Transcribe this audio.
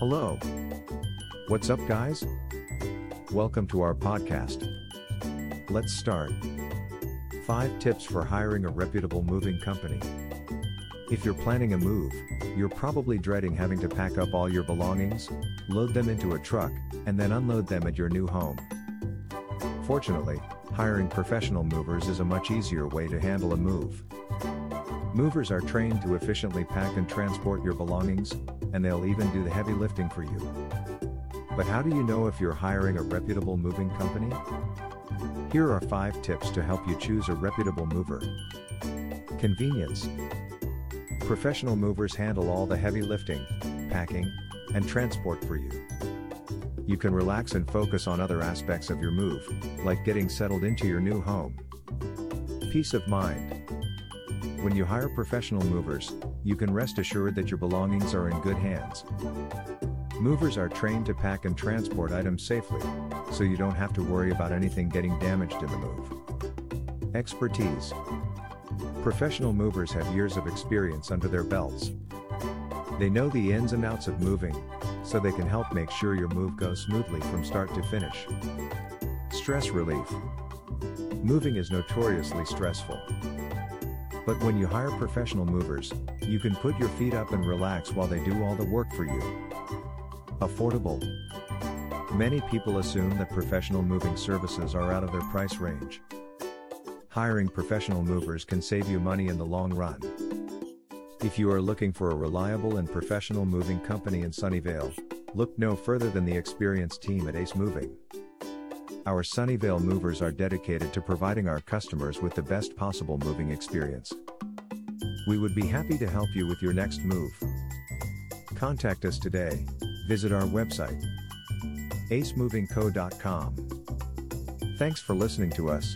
Hello. What's up, guys? Welcome to our podcast. Let's start. 5 tips for hiring a reputable moving company. If you're planning a move, you're probably dreading having to pack up all your belongings, load them into a truck, and then unload them at your new home. Fortunately, hiring professional movers is a much easier way to handle a move. Movers are trained to efficiently pack and transport your belongings, and they'll even do the heavy lifting for you. But how do you know if you're hiring a reputable moving company? Here are 5 tips to help you choose a reputable mover. Convenience. Professional movers handle all the heavy lifting, packing, and transport for you. You can relax and focus on other aspects of your move, like getting settled into your new home. Peace of mind. When you hire professional movers, you can rest assured that your belongings are in good hands. Movers are trained to pack and transport items safely, so you don't have to worry about anything getting damaged in the move. Expertise Professional movers have years of experience under their belts. They know the ins and outs of moving, so they can help make sure your move goes smoothly from start to finish. Stress relief Moving is notoriously stressful. But when you hire professional movers, you can put your feet up and relax while they do all the work for you. Affordable. Many people assume that professional moving services are out of their price range. Hiring professional movers can save you money in the long run. If you are looking for a reliable and professional moving company in Sunnyvale, look no further than the experienced team at Ace Moving. Our Sunnyvale movers are dedicated to providing our customers with the best possible moving experience. We would be happy to help you with your next move. Contact us today. Visit our website acemovingco.com. Thanks for listening to us.